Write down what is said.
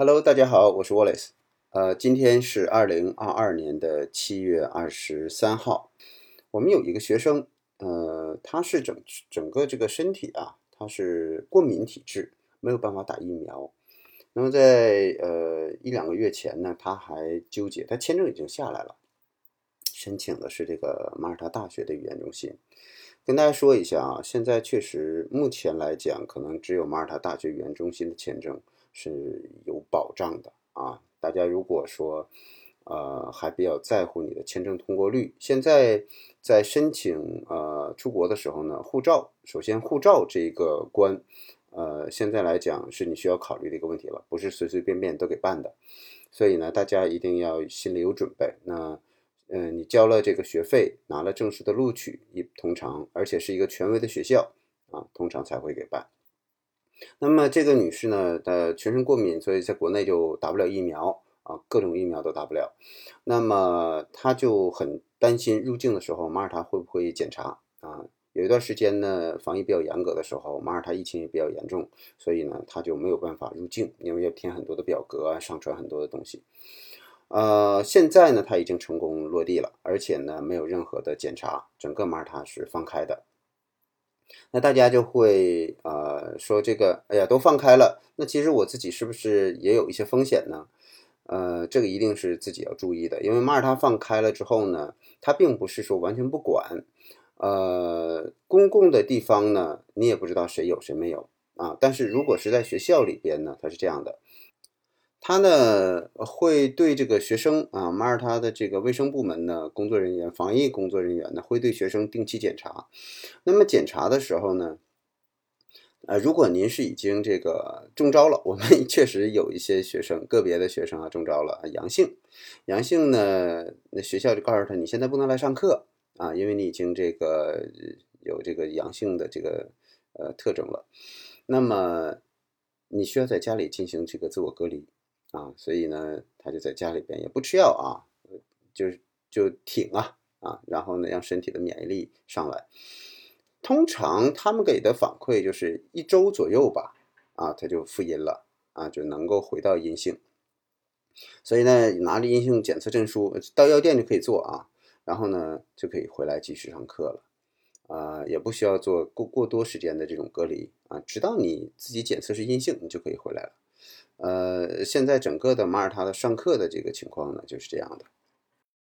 Hello，大家好，我是 Wallace。呃，今天是二零二二年的七月二十三号。我们有一个学生，呃，他是整整个这个身体啊，他是过敏体质，没有办法打疫苗。那么在呃一两个月前呢，他还纠结，他签证已经下来了，申请的是这个马耳他大学的语言中心。跟大家说一下啊，现在确实目前来讲，可能只有马耳他大学语言中心的签证。是有保障的啊！大家如果说，呃，还比较在乎你的签证通过率，现在在申请呃出国的时候呢，护照首先护照这一个关，呃，现在来讲是你需要考虑的一个问题了，不是随随便便都给办的，所以呢，大家一定要心里有准备。那，嗯，你交了这个学费，拿了正式的录取，一通常而且是一个权威的学校啊，通常才会给办。那么这个女士呢，呃全身过敏，所以在国内就打不了疫苗啊，各种疫苗都打不了。那么她就很担心入境的时候马耳他会不会检查啊？有一段时间呢，防疫比较严格的时候，马耳他疫情也比较严重，所以呢，她就没有办法入境，因为要填很多的表格啊，上传很多的东西。呃，现在呢，她已经成功落地了，而且呢，没有任何的检查，整个马耳他是放开的。那大家就会呃说这个，哎呀，都放开了，那其实我自己是不是也有一些风险呢？呃，这个一定是自己要注意的，因为马耳他放开了之后呢，它并不是说完全不管，呃，公共的地方呢，你也不知道谁有谁没有啊，但是如果是在学校里边呢，它是这样的。他呢会对这个学生啊，马耳他的这个卫生部门呢工作人员、防疫工作人员呢会对学生定期检查。那么检查的时候呢，呃，如果您是已经这个中招了，我们 确实有一些学生，个别的学生啊中招了，阳性，阳性呢，那学校就告诉他你现在不能来上课啊，因为你已经这个有这个阳性的这个呃特征了。那么你需要在家里进行这个自我隔离。啊，所以呢，他就在家里边也不吃药啊，就是就挺啊啊，然后呢，让身体的免疫力上来。通常他们给的反馈就是一周左右吧，啊，他就复阴了啊，就能够回到阴性。所以呢，拿着阴性检测证书到药店就可以做啊，然后呢就可以回来继续上课了，啊，也不需要做过过多时间的这种隔离啊，直到你自己检测是阴性，你就可以回来了。呃，现在整个的马耳他的上课的这个情况呢，就是这样的。